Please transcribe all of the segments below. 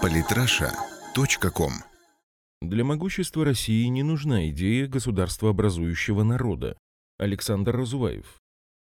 Политраша.ком Для могущества России не нужна идея государствообразующего народа. Александр Разуваев.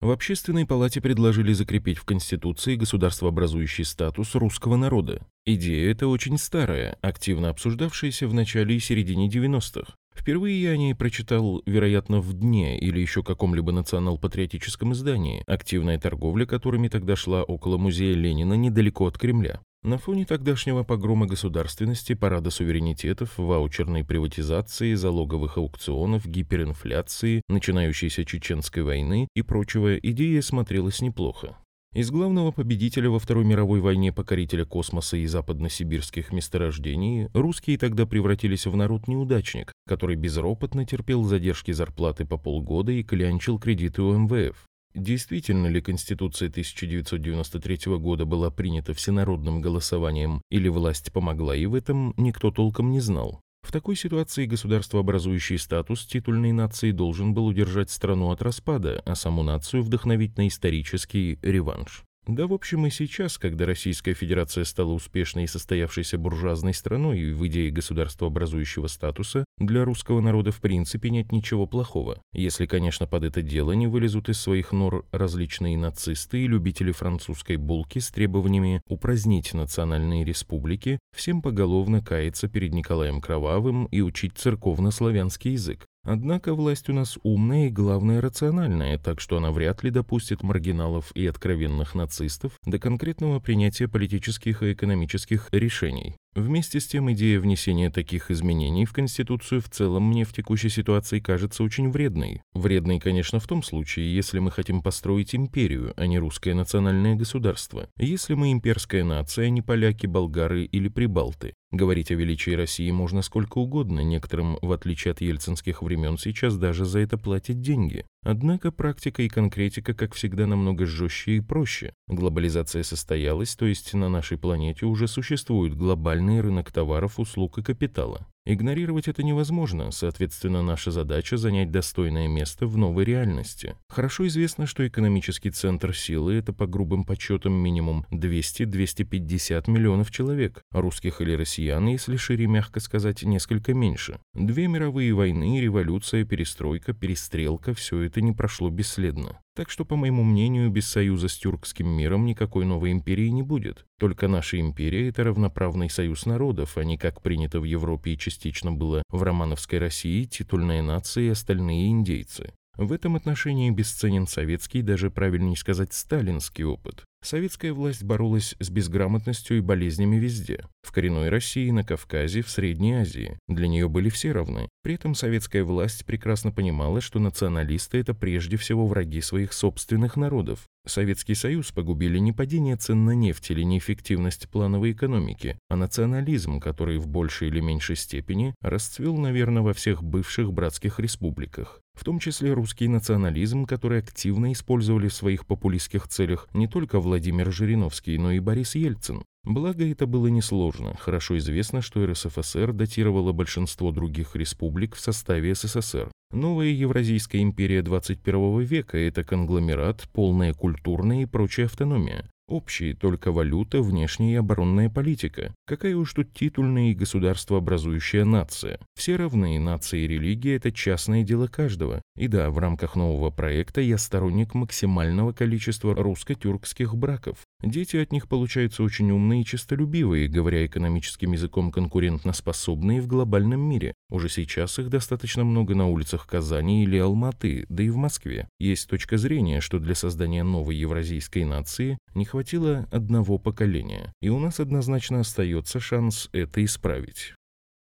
В Общественной палате предложили закрепить в Конституции государствообразующий статус русского народа. Идея эта очень старая, активно обсуждавшаяся в начале и середине 90-х. Впервые я о ней прочитал, вероятно, в «Дне» или еще каком-либо национал-патриотическом издании, активная торговля которыми тогда шла около музея Ленина недалеко от Кремля. На фоне тогдашнего погрома государственности, парада суверенитетов, ваучерной приватизации, залоговых аукционов, гиперинфляции, начинающейся чеченской войны и прочего, идея смотрелась неплохо. Из главного победителя во Второй мировой войне покорителя космоса и западносибирских месторождений русские тогда превратились в народ-неудачник, который безропотно терпел задержки зарплаты по полгода и клянчил кредиты у МВФ. Действительно ли Конституция 1993 года была принята всенародным голосованием или власть помогла и в этом, никто толком не знал. В такой ситуации государствообразующий статус титульной нации должен был удержать страну от распада, а саму нацию вдохновить на исторический реванш. Да, в общем, и сейчас, когда Российская Федерация стала успешной и состоявшейся буржуазной страной в идее государствообразующего статуса, для русского народа в принципе нет ничего плохого, если, конечно, под это дело не вылезут из своих нор различные нацисты и любители французской булки с требованиями упразднить национальные республики, всем поголовно каяться перед Николаем Кровавым и учить церковно-славянский язык. Однако власть у нас умная и, главное, рациональная, так что она вряд ли допустит маргиналов и откровенных нацистов до конкретного принятия политических и экономических решений. Вместе с тем, идея внесения таких изменений в Конституцию в целом мне в текущей ситуации кажется очень вредной. Вредной, конечно, в том случае, если мы хотим построить империю, а не русское национальное государство. Если мы имперская нация, а не поляки, болгары или прибалты. Говорить о величии России можно сколько угодно, некоторым, в отличие от ельцинских времен, сейчас даже за это платят деньги. Однако практика и конкретика, как всегда, намного жестче и проще. Глобализация состоялась, то есть на нашей планете уже существует глобальный рынок товаров, услуг и капитала. Игнорировать это невозможно, соответственно, наша задача занять достойное место в новой реальности. Хорошо известно, что экономический центр силы – это по грубым подсчетам минимум 200-250 миллионов человек, русских или россиян, если шире мягко сказать, несколько меньше. Две мировые войны, революция, перестройка, перестрелка – все это не прошло бесследно. Так что, по моему мнению, без союза с тюркским миром никакой новой империи не будет. Только наша империя – это равноправный союз народов, а не, как принято в Европе и частично было в романовской России, титульная нация и остальные индейцы. В этом отношении бесценен советский, даже правильнее сказать, сталинский опыт. Советская власть боролась с безграмотностью и болезнями везде. В коренной России, на Кавказе, в Средней Азии. Для нее были все равны. При этом советская власть прекрасно понимала, что националисты – это прежде всего враги своих собственных народов. Советский Союз погубили не падение цен на нефть или неэффективность плановой экономики, а национализм, который в большей или меньшей степени расцвел, наверное, во всех бывших братских республиках. В том числе русский национализм, который активно использовали в своих популистских целях не только Владимир Жириновский, но и Борис Ельцин. Благо, это было несложно. Хорошо известно, что РСФСР датировало большинство других республик в составе СССР. Новая Евразийская империя 21 века – это конгломерат, полная культурная и прочая автономия. Общие только валюта, внешняя и оборонная политика. Какая уж тут титульная и государствообразующая нация. Все равны, нация и религия – это частное дело каждого. И да, в рамках нового проекта я сторонник максимального количества русско-тюркских браков. Дети от них получаются очень умные и честолюбивые, говоря экономическим языком конкурентноспособные в глобальном мире. Уже сейчас их достаточно много на улицах Казани или Алматы, да и в Москве. Есть точка зрения, что для создания новой евразийской нации не хватило одного поколения, и у нас однозначно остается шанс это исправить.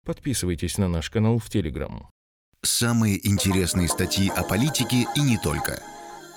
Подписывайтесь на наш канал в Телеграм. Самые интересные статьи о политике и не только.